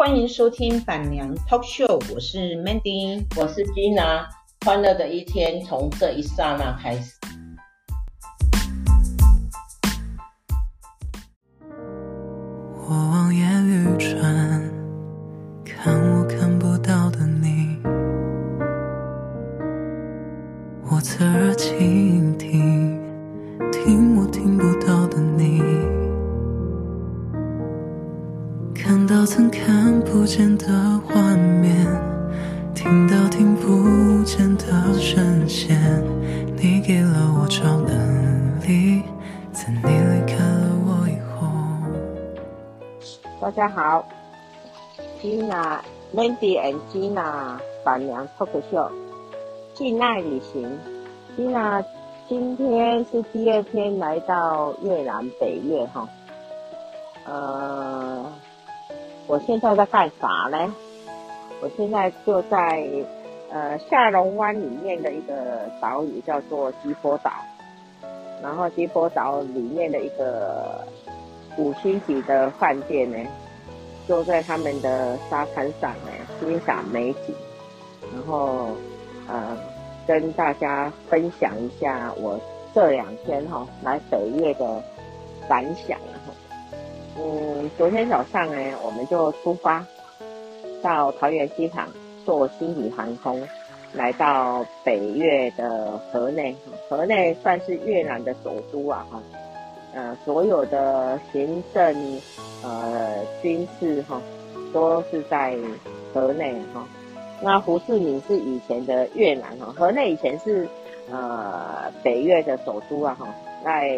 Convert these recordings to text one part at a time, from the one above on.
欢迎收听板娘 Talk Show，我是 Mandy，我是 Gina，欢乐的一天从这一刹那开始。你给了我超能力，在你离开了我以后。大家好，Gina Mandy and Gina 板娘 Talk Show，境爱旅行。Gina 今天是第二天来到越南北越哈，呃。我现在在干啥呢？我现在就在呃下龙湾里面的一个岛屿叫做吉坡岛，然后吉坡岛里面的一个五星级的饭店呢，就在他们的沙滩上呢欣赏美景，然后呃跟大家分享一下我这两天哈、哦、来北越的感想。嗯，昨天早上呢，我们就出发到桃园机场，坐星宇航空来到北越的河内。河内算是越南的首都啊，哈，呃，所有的行政、呃军事哈，都是在河内哈。那胡志明是以前的越南哈，河内以前是呃北越的首都啊，哈，在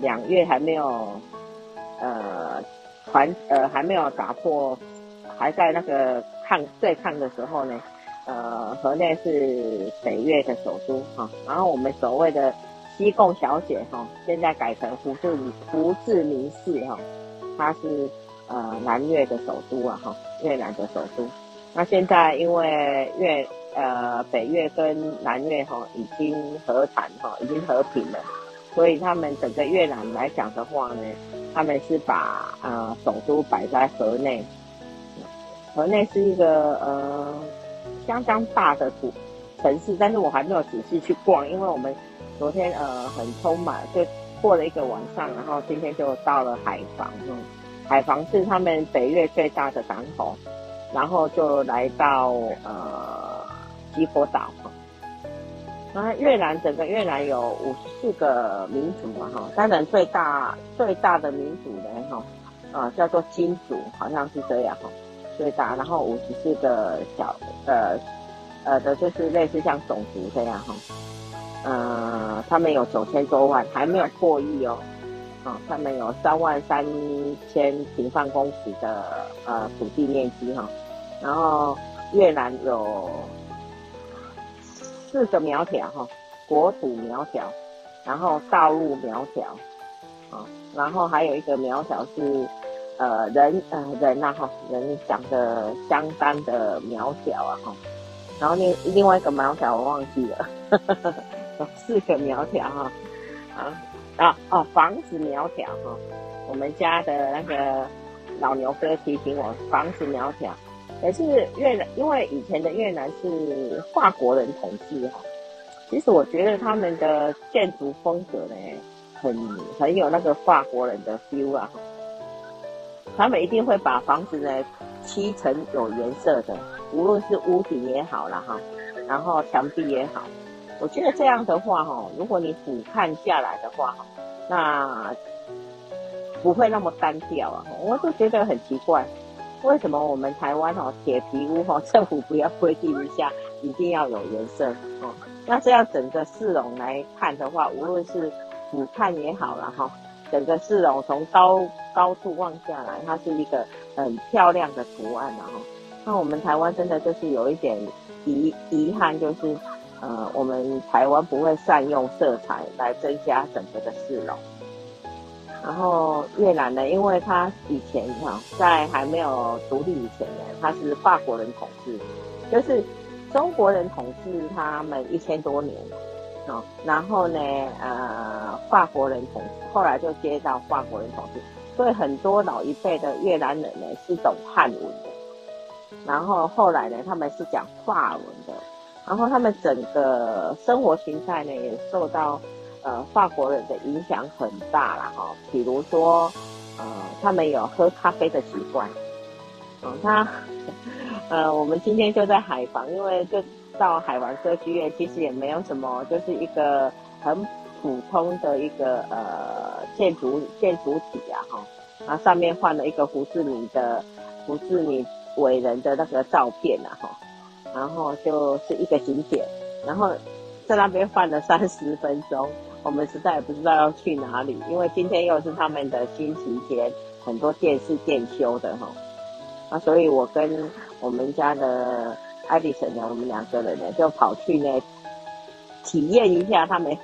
两越还没有。呃，团呃还没有打破，还在那个抗对抗的时候呢，呃，河内是北越的首都哈，然后我们所谓的西贡小姐哈，现在改成胡志胡志明市哈，它是呃南越的首都啊哈，越南的首都。那现在因为越呃北越跟南越哈已经和谈哈，已经和平了。所以他们整个越南来讲的话呢，他们是把呃首都摆在河内，河内是一个呃相当大的城城市，但是我还没有仔细去逛，因为我们昨天呃很匆忙，就过了一个晚上，然后今天就到了海防，嗯，海防是他们北越最大的港口，然后就来到呃吉坡岛。那越南整个越南有五十四个民族嘛，哈，当然最大最大的民族呢，哈，啊叫做金族，好像是这样哈，最大，然后五十四个小呃呃的，就是类似像种族这样哈，呃，他们有九千多万，还没有破亿哦，啊，他们有三万三千平方公尺的呃土地面积哈，然后越南有。四个苗条哈，国土苗条，然后道路苗条，啊，然后还有一个苗条是，呃人呃人呐哈，人长得相当的苗条啊哈，然后另另外一个苗条我忘记了，有 四个苗条哈，啊啊哦房子苗条哈，我们家的那个老牛哥提醒我房子苗条。可是越南，因为以前的越南是法国人统治哈，其实我觉得他们的建筑风格呢，很很有那个法国人的 feel 啊。他们一定会把房子呢漆成有颜色的，无论是屋顶也好啦哈，然后墙壁也好，我觉得这样的话哈，如果你俯瞰下来的话，那不会那么单调啊。我就觉得很奇怪。为什么我们台湾哦铁皮屋哈政府不要规定一下一定要有颜色哦？那这样整个市容来看的话，无论是俯瞰也好了哈，整个市容从高高处望下来，它是一个很漂亮的图案然后。那我们台湾真的就是有一点遗遗憾，就是呃我们台湾不会善用色彩来增加整个的市容。然后越南呢，因为它以前哈在还没有独立以前呢，它是法国人统治，就是中国人统治他们一千多年，然后呢，呃，法国人统治，后来就接到法国人统治，所以很多老一辈的越南人呢是懂汉文的，然后后来呢他们是讲法文的，然后他们整个生活形态呢也受到呃法国人的影响很大了哈。比如说呃他们有喝咖啡的习惯，嗯、他 呃我们今天就在海防，因为就到海湾歌剧院，其实也没有什么，就是一个很。普通的一个呃建筑建筑体啊哈，然后上面换了一个胡志明的胡志明伟人的那个照片啊哈，然后就是一个景点，然后在那边换了三十分钟，我们实在也不知道要去哪里，因为今天又是他们的星期天，很多店是店休的哈，啊，所以我跟我们家的艾迪生呢，我们两个人呢就跑去呢体验一下他们。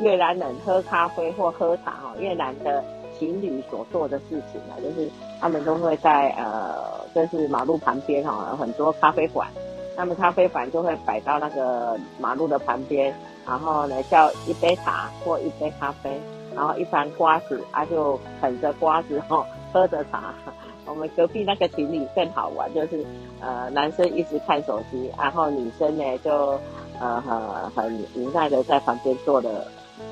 越南人喝咖啡或喝茶哈，越南的情侣所做的事情呢，就是他们都会在呃，就是马路旁边哈，很多咖啡馆，他们咖啡馆就会摆到那个马路的旁边，然后呢叫一杯茶或一杯咖啡，然后一盘瓜子啊，就啃着瓜子哈，喝着茶。我们隔壁那个情侣更好玩，就是呃男生一直看手机，然后女生呢就呃很很无奈的在旁边坐着。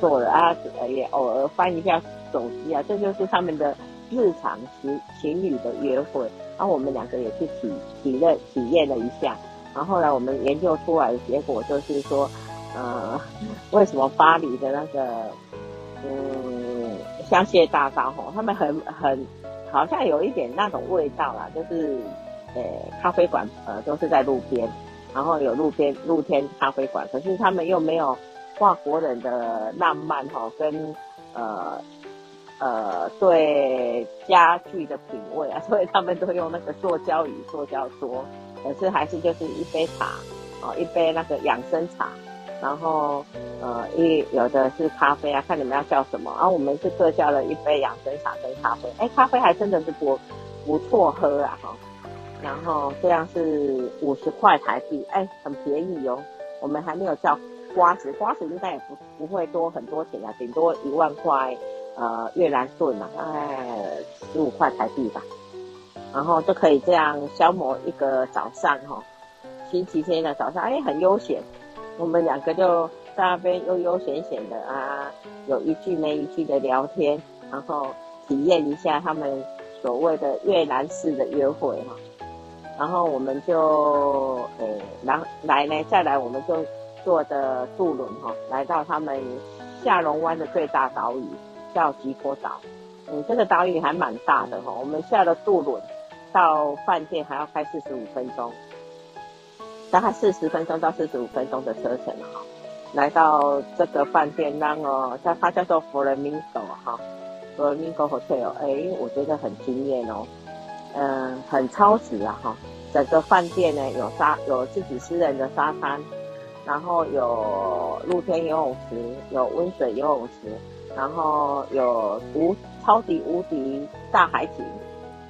做了啊，也偶尔翻一下手机啊，这就是他们的日常情情侣的约会。然后我们两个也去体体验体验了一下。然后后来我们研究出来的结果就是说，呃，为什么巴黎的那个嗯香榭大道吼，他们很很好像有一点那种味道啦，就是呃咖啡馆呃都是在路边，然后有路边露天咖啡馆，可是他们又没有。法国人的浪漫哈，跟呃呃对家具的品味啊，所以他们都用那个塑胶椅、塑胶桌，可是还是就是一杯茶哦，一杯那个养生茶，然后呃一有的是咖啡啊，看你们要叫什么，然后我们是各叫了一杯养生茶跟咖啡，哎，咖啡还真的是不不错喝啊哈，然后这样是五十块台币，哎，很便宜哦，我们还没有叫。瓜子，瓜子应该也不不会多很多钱啊，顶多一万块，呃，越南盾嘛，大概十五块台币吧，然后就可以这样消磨一个早上哈、哦，星期天的早上，哎，很悠闲，我们两个就在那边悠悠闲闲的啊，有一句没一句的聊天，然后体验一下他们所谓的越南式的约会哈，然后我们就，呃，来来呢，再来我们就。坐的渡轮哈，来到他们下龙湾的最大岛屿，叫吉坡岛。嗯，这个岛屿还蛮大的哈。我们下了渡轮到饭店还要开四十五分钟，大概四十分钟到四十五分钟的车程哈。来到这个饭店，然后它它叫做 Flamingo 哈，Flamingo Hotel。哎，我觉得很惊艳哦。嗯，很超值啊哈。整个饭店呢有沙有自己私人的沙滩。然后有露天游泳池，有温水游泳池，然后有无超级无敌大海景，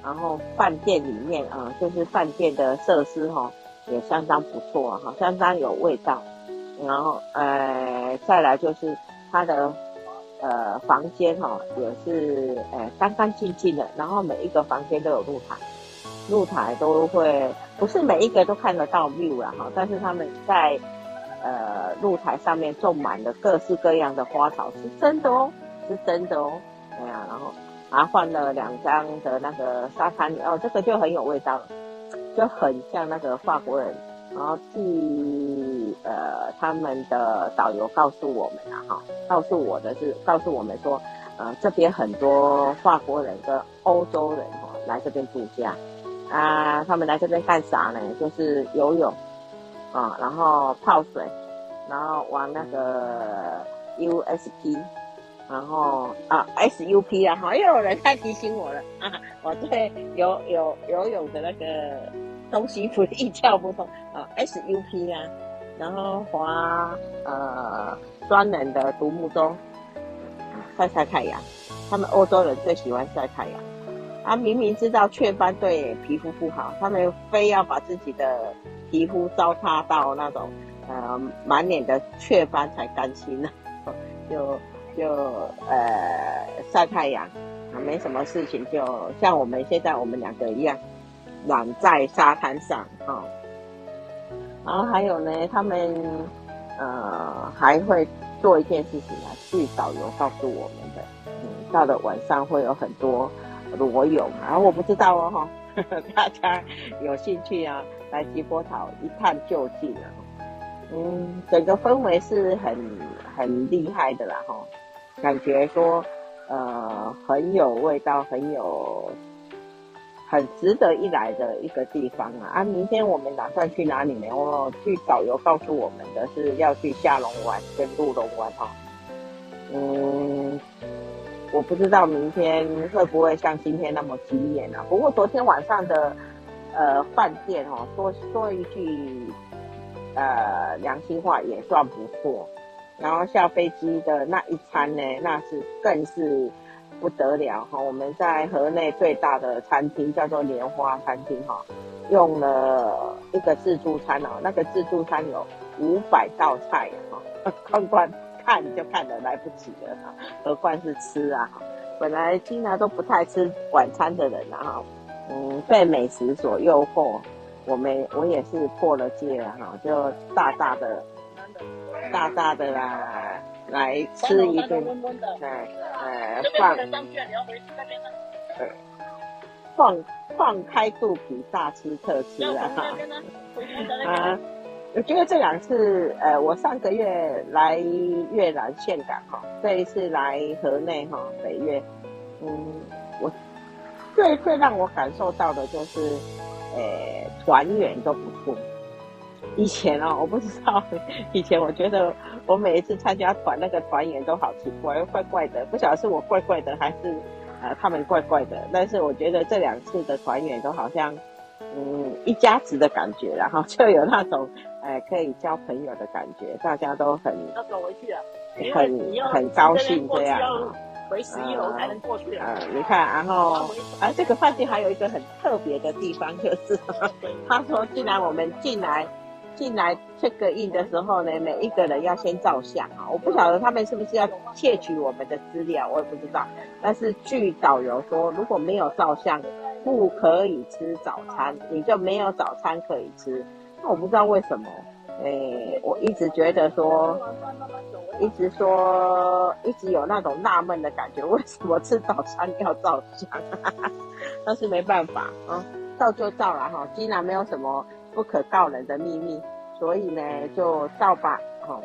然后饭店里面啊、就是饭店的设施哈、哦，也相当不错哈，相当有味道。然后呃，再来就是它的呃房间哈、也是呃干干净净的，然后每一个房间都有露台，露台都会不是每一个都看得到 view 啦哈，但是他们在。呃，露台上面种满了各式各样的花草，是真的哦，是真的哦。对啊，然后还换了两张的那个沙滩，哦，这个就很有味道，就很像那个法国人。然后去呃他们的导游告诉我们啊，哈，告诉我的是告诉我们说，呃，这边很多法国人跟欧洲人哈来这边度假啊，他们来这边干啥呢？就是游泳。啊、然后泡水，然后玩那个 USP，然后啊 SUP 啊，好又有人在提醒我了啊，我对游游游泳的那个东西不一窍不通啊 SUP 啊，然后划呃专人的独木舟，晒晒太阳，他们欧洲人最喜欢晒太阳，他明明知道雀斑对皮肤不好，他们非要把自己的。皮肤糟蹋到那种，呃，满脸的雀斑才甘心 呢，就就呃晒太阳啊，没什么事情，就像我们现在我们两个一样，懒在沙滩上哈。然后还有呢，他们呃还会做一件事情啊，据导游告诉我们的，嗯，到了晚上会有很多裸泳，然后我不知道哦哈，大家有兴趣啊，来吉波岛一探究竟啊。嗯，整个氛围是很很厉害的啦哈，感觉说呃很有味道，很有。很值得一来的一个地方啊！啊，明天我们打算去哪里呢？我据导游告诉我们的是要去下龙湾跟鹿龙湾哈。嗯，我不知道明天会不会像今天那么惊艳啊。不过昨天晚上的呃饭店哦，说说一句呃良心话也算不错。然后下飞机的那一餐呢，那是更是。不得了哈！我们在河内最大的餐厅叫做莲花餐厅哈，用了一个自助餐哦，那个自助餐有五百道菜哈，光光看就看得来不及了哈，何况是吃啊！本来经常都不太吃晚餐的人啊，嗯，被美食所诱惑，我们我也是破了戒了哈，就大大的大大的啦。来吃一顿，哎，呃，放，呃放放开肚皮，大吃特吃啊！哈，啊，我觉得这两次，呃，我上个月来越南岘港哈，这一次来河内哈，北越，嗯，我最最让我感受到的就是，呃，团员都不错。以前哦，我不知道。以前我觉得我每一次参加团，那个团员都好奇怪，怪怪的。不晓得是我怪怪的，还是呃他们怪怪的。但是我觉得这两次的团员都好像嗯一家子的感觉，然后就有那种呃可以交朋友的感觉，大家都很要走回去了，很很高兴这样。回十一楼才能过去啊、呃呃！你看，然后啊，这个饭店还有一个很特别的地方，就是 他说，既然我们进来。进来 check in 的时候呢，每一个人要先照相啊！我不晓得他们是不是要窃取我们的资料，我也不知道。但是据导游说，如果没有照相，不可以吃早餐，你就没有早餐可以吃。那我不知道为什么，诶，我一直觉得说，一直说，一直有那种纳闷的感觉，为什么吃早餐要照相？但是没办法啊，照就照了哈，既然没有什么。不可告人的秘密，所以呢，就照吧，哈。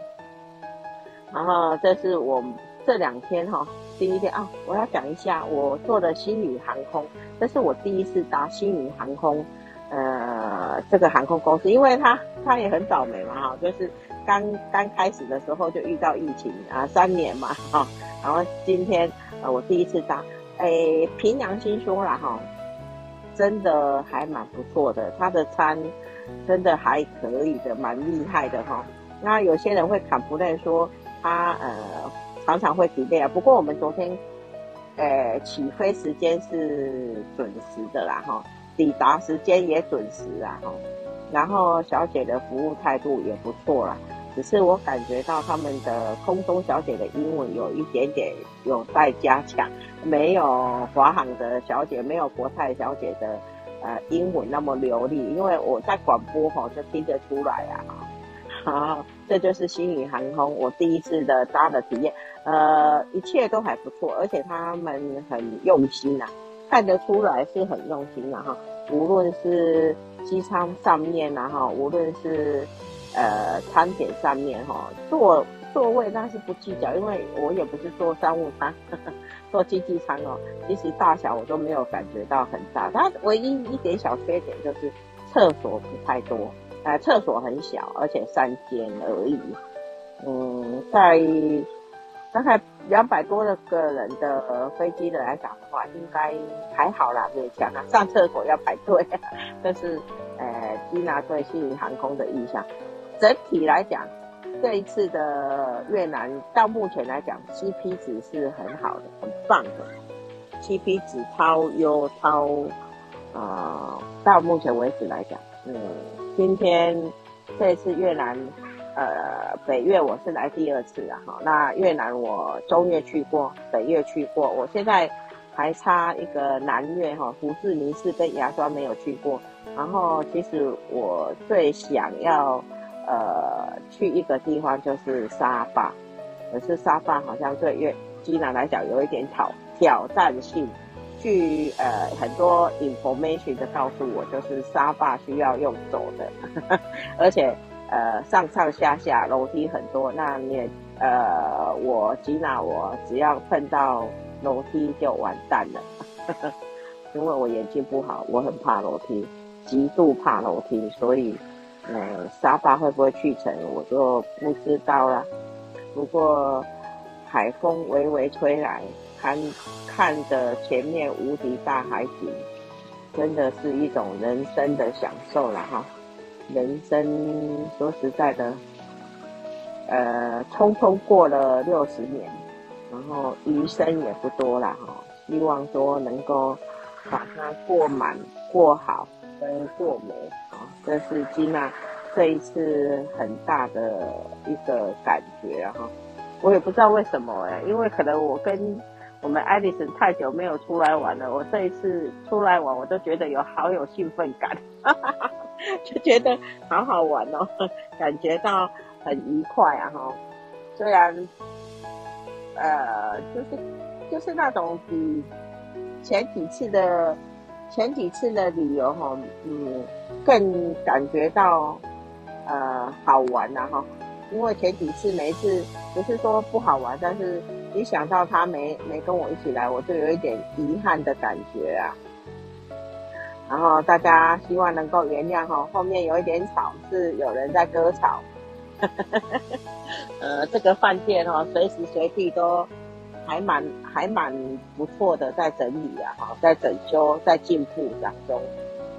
然后这是我这两天哈，第一天啊，我要讲一下我坐的星宇航空，这是我第一次搭星宇航空，呃，这个航空公司，因为他他也很倒霉嘛，哈，就是刚刚开始的时候就遇到疫情啊，三年嘛，哈，然后今天呃我第一次搭，哎，凭良心说了哈，真的还蛮不错的，他的餐。真的还可以的，蛮厉害的哈。那有些人会 complain 说他呃常常会 delay。不过我们昨天呃起飞时间是准时的啦哈，抵达时间也准时啊哈。然后小姐的服务态度也不错啦，只是我感觉到他们的空中小姐的英文有一点点有待加强，没有华航的小姐，没有国泰小姐的。呃，英文那么流利，因为我在广播吼就听得出来啊。好，这就是星宇航空我第一次的搭的体验，呃，一切都还不错，而且他们很用心呐、看得出来是很用心的、哈。无论是机舱上面呐哈，无论是呃餐点上面哈，做座位那是不计较，因为我也不是坐商务舱。坐经济舱哦，其实大小我都没有感觉到很大，它唯一一点小缺点就是厕所不太多，呃，厕所很小，而且三间而已。嗯，在大概两百多个人的飞机的来讲的话，应该还好啦，勉强啊。上厕所要排队，这是呃基娜对星宇航空的印象。整体来讲。这一次的越南到目前来讲，CP 值是很好的，很棒的，CP 值超优超啊、呃！到目前为止来讲，嗯，今天这一次越南呃北越我是来第二次了哈。那越南我中越去过，北越去过，我现在还差一个南越哈，胡志明市跟芽庄没有去过。然后其实我最想要呃去一个地方就是沙巴，可是沙巴好像对越南来讲有一点挑挑战性。据呃很多 information 的告诉我，就是沙巴需要用走的，而且呃上上下下楼梯很多。那你也呃我吉娜我只要碰到楼梯就完蛋了，因为我眼睛不好，我很怕楼梯，极度怕楼梯，所以呃沙发会不会去成我就不知道了。不过海风微微吹来。看看着前面无敌大海景，真的是一种人生的享受了哈。人生说实在的，呃，匆匆过了六十年，然后余生也不多了哈。希望说能够把它过满、过好跟过美，这是吉娜这一次很大的一个感觉哈。我也不知道为什么哎，因为可能我跟我们爱丽丝太久没有出来玩了，我这一次出来玩，我都觉得有好有兴奋感，哈哈哈，就觉得好好玩哦，感觉到很愉快啊哈。虽然，呃，就是就是那种比前几次的前几次的旅游哈，嗯，更感觉到呃好玩呐哈。因为前几次每一次不是说不好玩，但是。一想到他没没跟我一起来，我就有一点遗憾的感觉啊。然后大家希望能够原谅哈，后面有一点吵，是有人在割草。呃，这个饭店哈，随时随地都还蛮还蛮不错的，在整理啊，哈，在整修，在进步当中。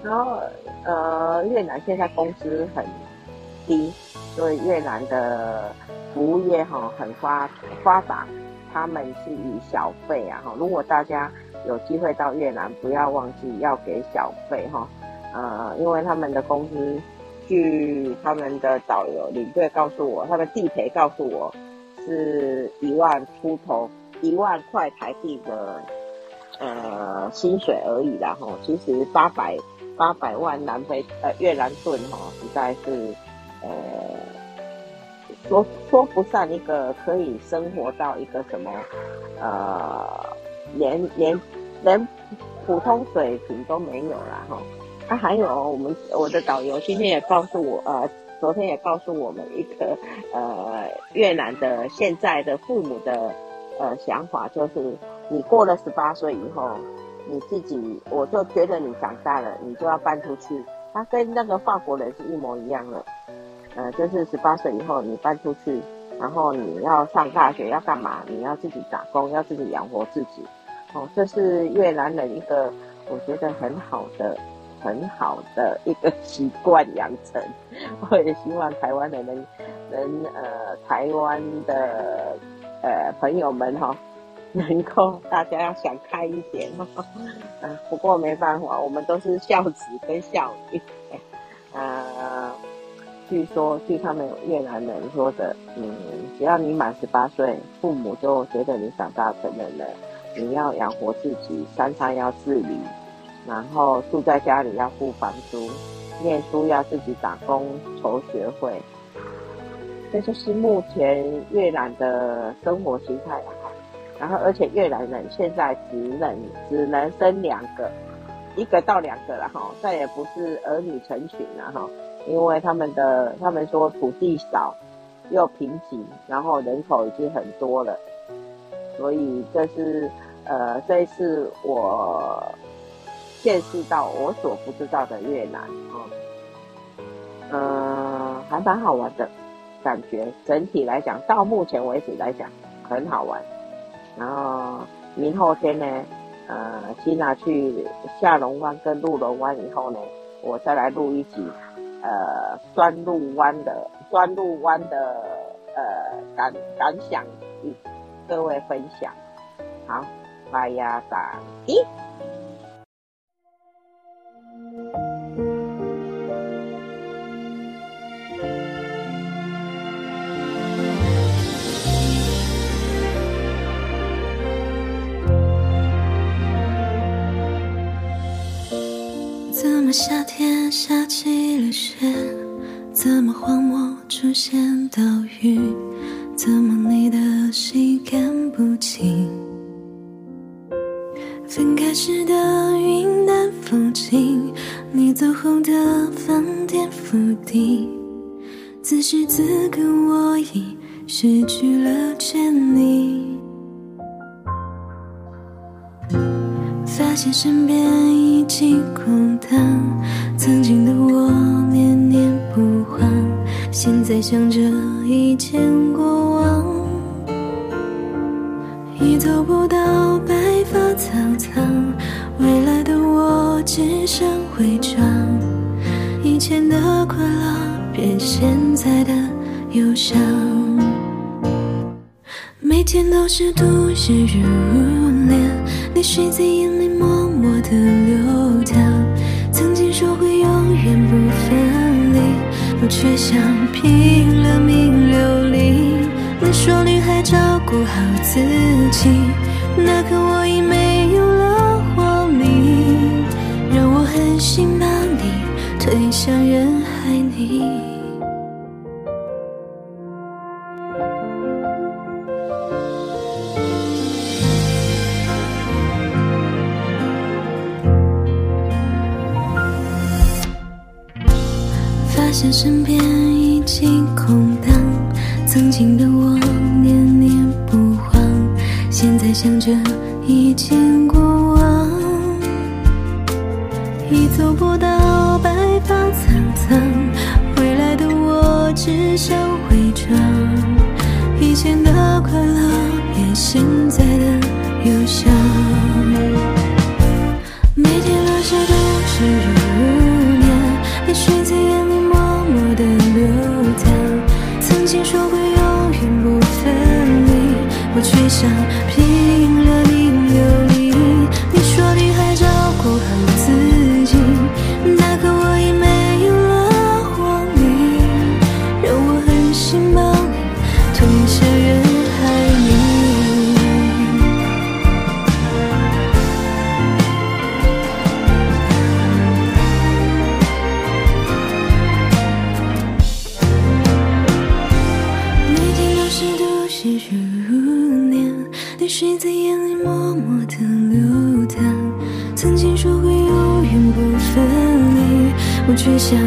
然后呃，越南现在工资很低，所以越南的服务业哈很发发达。他们是以小费啊，哈，如果大家有机会到越南，不要忘记要给小费哈，呃，因为他们的工资，据他们的导游领队告诉我，他们地陪告诉我，是一万出头，一万块台币的呃薪水而已啦，吼，其实八百八百万南非呃越南盾哈，实在是呃。说说不上一个可以生活到一个什么，呃，连连连普通水平都没有啦哈。啊，还有我们我的导游今天也告诉我，呃，昨天也告诉我们一个呃越南的现在的父母的呃想法，就是你过了十八岁以后，你自己我就觉得你长大了，你就要搬出去。他跟那个法国人是一模一样的。呃，就是十八岁以后你搬出去，然后你要上大学要干嘛？你要自己打工，要自己养活自己。哦，这是越南人一个我觉得很好的、很好的一个习惯养成。我也希望台湾的人能呃，台湾的呃朋友们哈、哦，能够大家要想开一点哈。啊、不过没办法，我们都是孝子跟孝女。啊、呃。据说，据他们越南人说的，嗯，只要你满十八岁，父母就觉得你长大成人了，你要养活自己，三餐要自理，然后住在家里要付房租，念书要自己打工筹学费，这就是目前越南的生活形态啊。然后，而且越南人现在只能只能生两个，一个到两个了哈，再也不是儿女成群了哈。因为他们的他们说土地少，又贫瘠，然后人口已经很多了，所以这是呃这一次我见识到我所不知道的越南啊，呃，还蛮好玩的，感觉整体来讲到目前为止来讲很好玩。然后明后天呢，呃，吉娜去下龙湾跟鹿龙湾以后呢，我再来录一集。呃，酸鹿湾的酸鹿湾的呃感感想与各位分享，好，拜呀打一。夏天下起了雪？怎么荒漠出现岛屿？发现身边已经空荡，曾经的我念念不忘，现在想着以前过往，已走不到白发苍苍，未来的我只剩伪装，以前的快乐变现在的忧伤，每天都是度日如年。泪水在眼里默默的流淌，曾经说会永远不分离，我却想拼了命流离。你说女孩照顾好自己，那刻我已没有了活力，让我狠心把你推向人海里。现身边已经空荡，曾经的我念念不忘，现在想着以前过往，已走不到白发苍苍，未来的我只想伪装，以前的快乐变现在的忧伤，泪水在眼里默默的流淌，曾经说会永远不分离，我却想